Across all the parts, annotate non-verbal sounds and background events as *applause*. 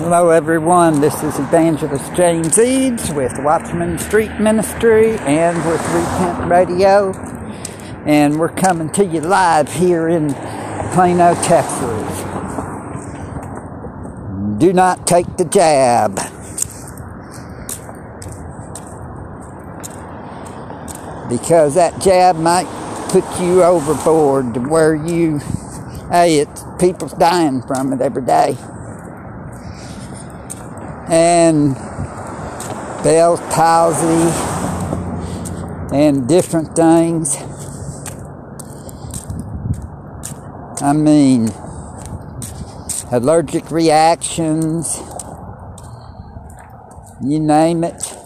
Hello, everyone. This is Evangelist James Eads with Watchman Street Ministry and with Repent Radio. And we're coming to you live here in Plano, Texas. Do not take the jab. Because that jab might put you overboard to where you, hey, it's people's dying from it every day and Bell's palsy and different things. I mean, allergic reactions, you name it.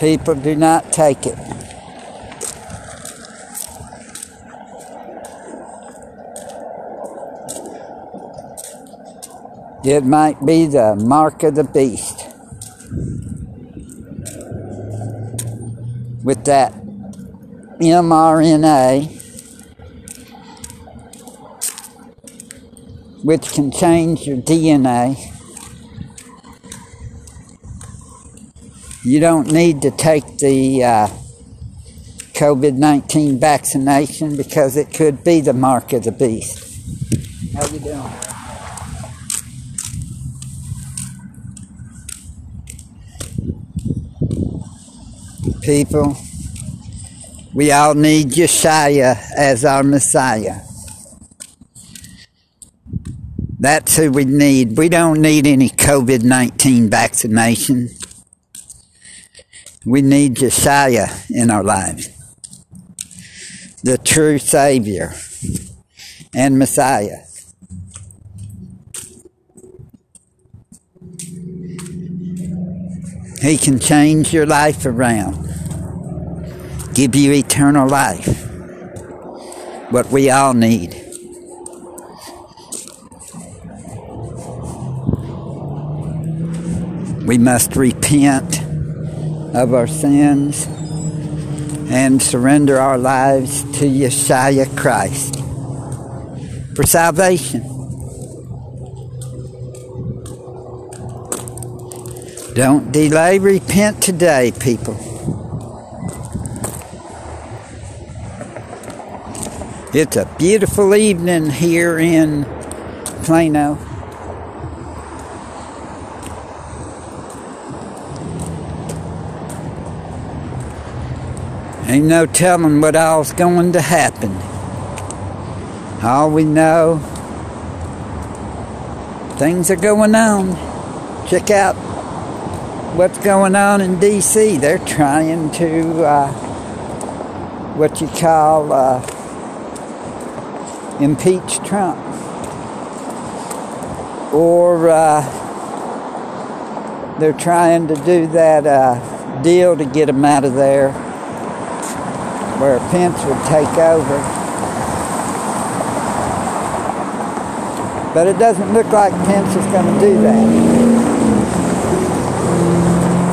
People do not take it. It might be the mark of the beast. With that mRNA, which can change your DNA. You don't need to take the uh, COVID 19 vaccination because it could be the mark of the beast. How you doing? People. We all need Yeshua as our Messiah. That's who we need. We don't need any COVID 19 vaccination. We need Yeshua in our lives, the true Savior and Messiah. He can change your life around give you eternal life. What we all need. We must repent of our sins and surrender our lives to Yeshua Christ for salvation. Don't delay, repent today, people. It's a beautiful evening here in Plano. Ain't no telling what all's going to happen. All we know, things are going on. Check out what's going on in D.C. They're trying to, uh, what you call, uh, impeach Trump. Or uh, they're trying to do that uh, deal to get him out of there where Pence would take over. But it doesn't look like Pence is going to do that.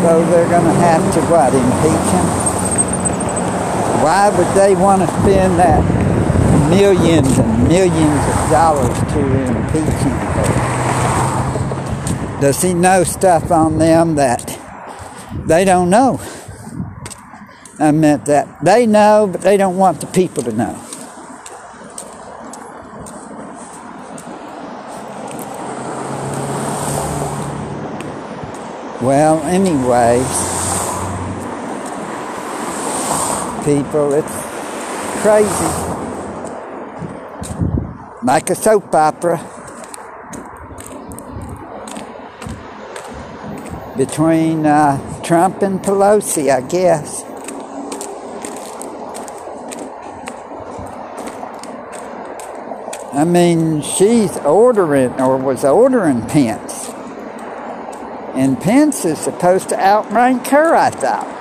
So they're going to have to, what, impeach him? Why would they want to spend that millions and millions of dollars to impeach him. Does he know stuff on them that they don't know? I meant that they know, but they don't want the people to know. Well, anyways, people, it's crazy like a soap opera between uh, Trump and Pelosi, I guess. I mean, she's ordering or was ordering Pence. And Pence is supposed to outrank her, I thought.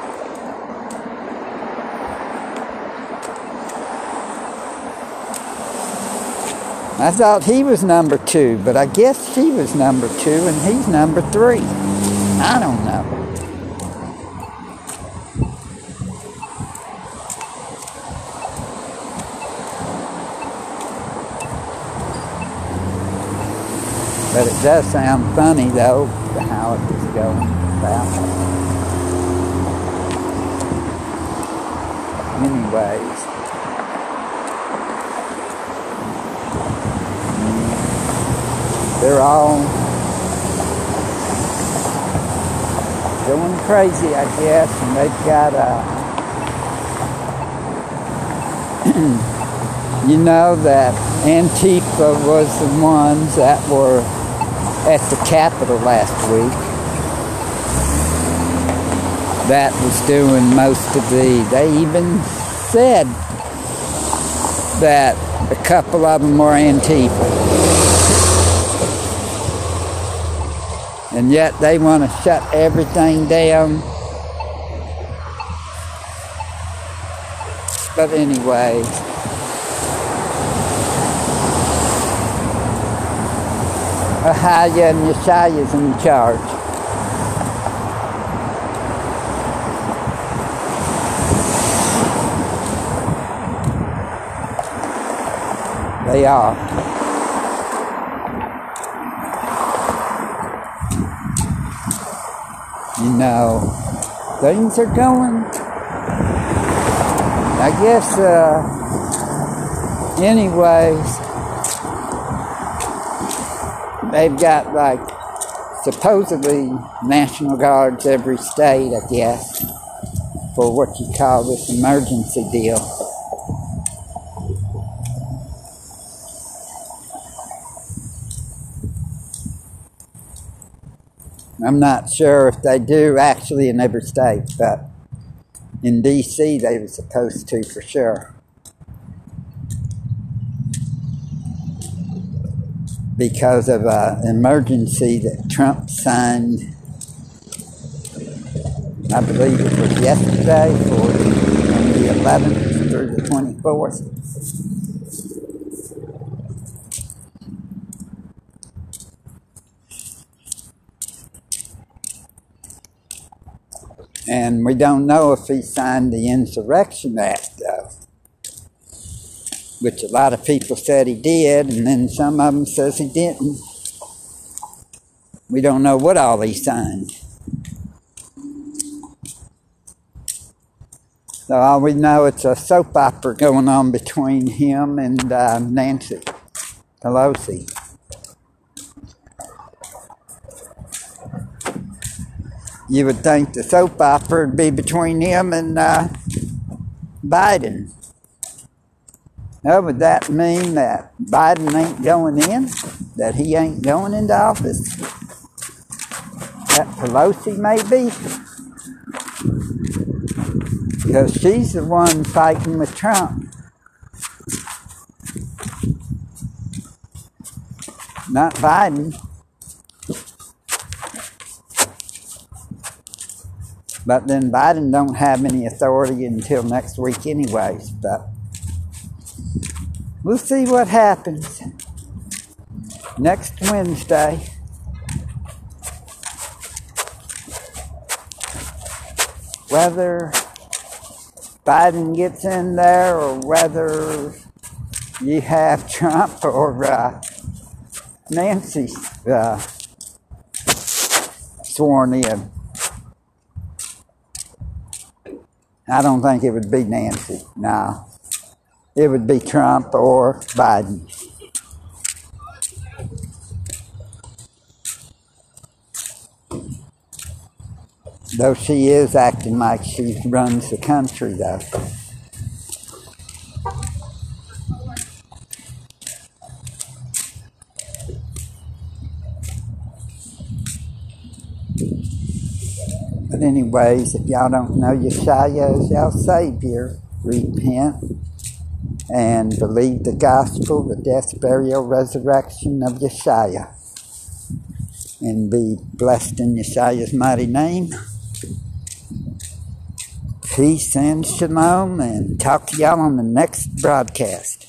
I thought he was number two, but I guess she was number two and he's number three. I don't know. But it does sound funny though, how it is going about. Anyways. They're all going crazy, I guess, and they've got uh, a. *clears throat* you know that Antifa was the ones that were at the Capitol last week. That was doing most of the. They even said that a couple of them were Antifa. And yet they want to shut everything down. But anyway, Ahaya and Yeshaya's in charge. They are. You know, things are going. I guess, uh, anyways, they've got like supposedly National Guards every state, I guess, for what you call this emergency deal. I'm not sure if they do actually in every state, but in DC they were supposed to for sure. Because of an emergency that Trump signed, I believe it was yesterday, for the 11th through the 24th. And we don't know if he signed the Insurrection Act, though, which a lot of people said he did, and then some of them says he didn't. We don't know what all he signed. So all we know it's a soap opera going on between him and uh, Nancy Pelosi. You would think the soap opera would be between him and uh, Biden. Now, would that mean that Biden ain't going in? That he ain't going into office? That Pelosi may be? Because she's the one fighting with Trump. Not Biden. But then Biden don't have any authority until next week anyways. But we'll see what happens next Wednesday. Whether Biden gets in there or whether you have Trump *laughs* or uh, Nancy uh, sworn in. I don't think it would be Nancy. No. It would be Trump or Biden. Though she is acting like she runs the country, though. But anyways, if y'all don't know Yeshua is our Savior, repent and believe the gospel, the death, burial, resurrection of Yeshua. And be blessed in Yeshua's mighty name. Peace and shalom, and talk to y'all on the next broadcast.